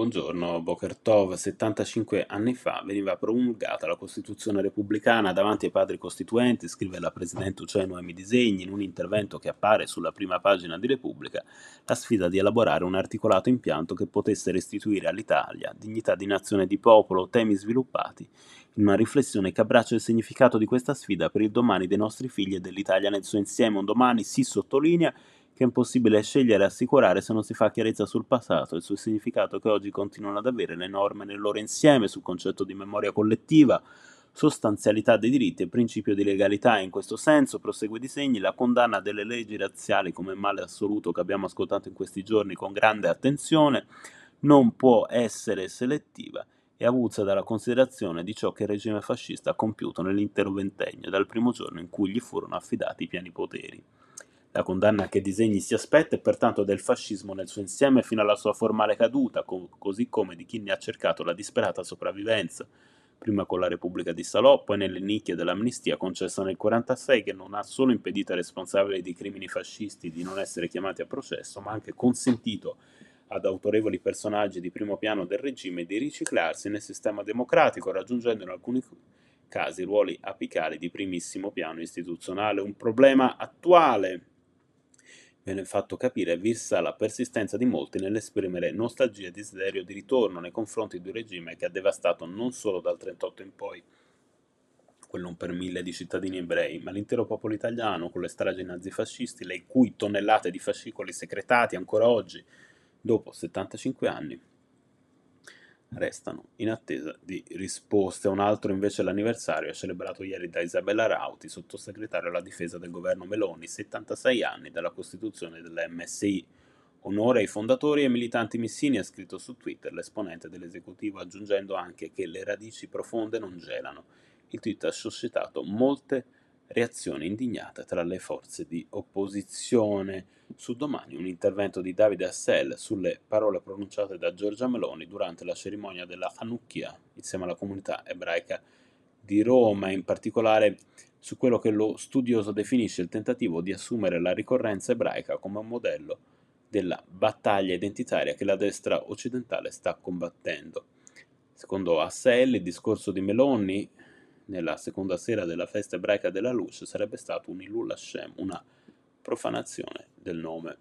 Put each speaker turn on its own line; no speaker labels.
Buongiorno, Boker Tov. 75 anni fa veniva promulgata la Costituzione repubblicana davanti ai padri costituenti, scrive la Presidente Uccello Noemi Disegni in un intervento che appare sulla prima pagina di Repubblica, la sfida di elaborare un articolato impianto che potesse restituire all'Italia dignità di nazione e di popolo, temi sviluppati, in una riflessione che abbraccia il significato di questa sfida per il domani dei nostri figli e dell'Italia nel suo insieme, un domani si sottolinea che è impossibile scegliere e assicurare se non si fa chiarezza sul passato e sul significato che oggi continuano ad avere le norme nel loro insieme, sul concetto di memoria collettiva, sostanzialità dei diritti e principio di legalità. In questo senso, prosegue i disegni, la condanna delle leggi razziali come male assoluto che abbiamo ascoltato in questi giorni con grande attenzione non può essere selettiva e avulsa dalla considerazione di ciò che il regime fascista ha compiuto nell'intero ventennio, dal primo giorno in cui gli furono affidati i pieni poteri. La condanna che Disegni si aspetta è pertanto del fascismo nel suo insieme fino alla sua formale caduta, co- così come di chi ne ha cercato la disperata sopravvivenza, prima con la Repubblica di Salò, poi nelle nicchie dell'amnistia concessa nel 1946 che non ha solo impedito ai responsabili di crimini fascisti di non essere chiamati a processo, ma anche consentito ad autorevoli personaggi di primo piano del regime di riciclarsi nel sistema democratico, raggiungendo in alcuni casi ruoli apicali di primissimo piano istituzionale. Un problema attuale viene fatto capire vista la persistenza di molti nell'esprimere nostalgia e desiderio di ritorno nei confronti di un regime che ha devastato non solo dal 1938 in poi quello un per mille di cittadini ebrei, ma l'intero popolo italiano con le stragi nazifascisti, le cui tonnellate di fascicoli secretati ancora oggi, dopo 75 anni, restano in attesa di risposte. Un altro invece l'anniversario è celebrato ieri da Isabella Rauti, sottosegretario alla difesa del governo Meloni, 76 anni dalla costituzione dell'MSI. Onore ai fondatori e militanti missini, ha scritto su Twitter l'esponente dell'esecutivo, aggiungendo anche che le radici profonde non gelano. Il tweet ha suscitato molte reazione indignata tra le forze di opposizione. Su domani un intervento di Davide Assel sulle parole pronunciate da Giorgia Meloni durante la cerimonia della Hanukkah insieme alla comunità ebraica di Roma, in particolare su quello che lo studioso definisce il tentativo di assumere la ricorrenza ebraica come un modello della battaglia identitaria che la destra occidentale sta combattendo. Secondo Assel, il discorso di Meloni nella seconda sera della festa ebraica della luce sarebbe stato un Ilul Hashem, una profanazione del nome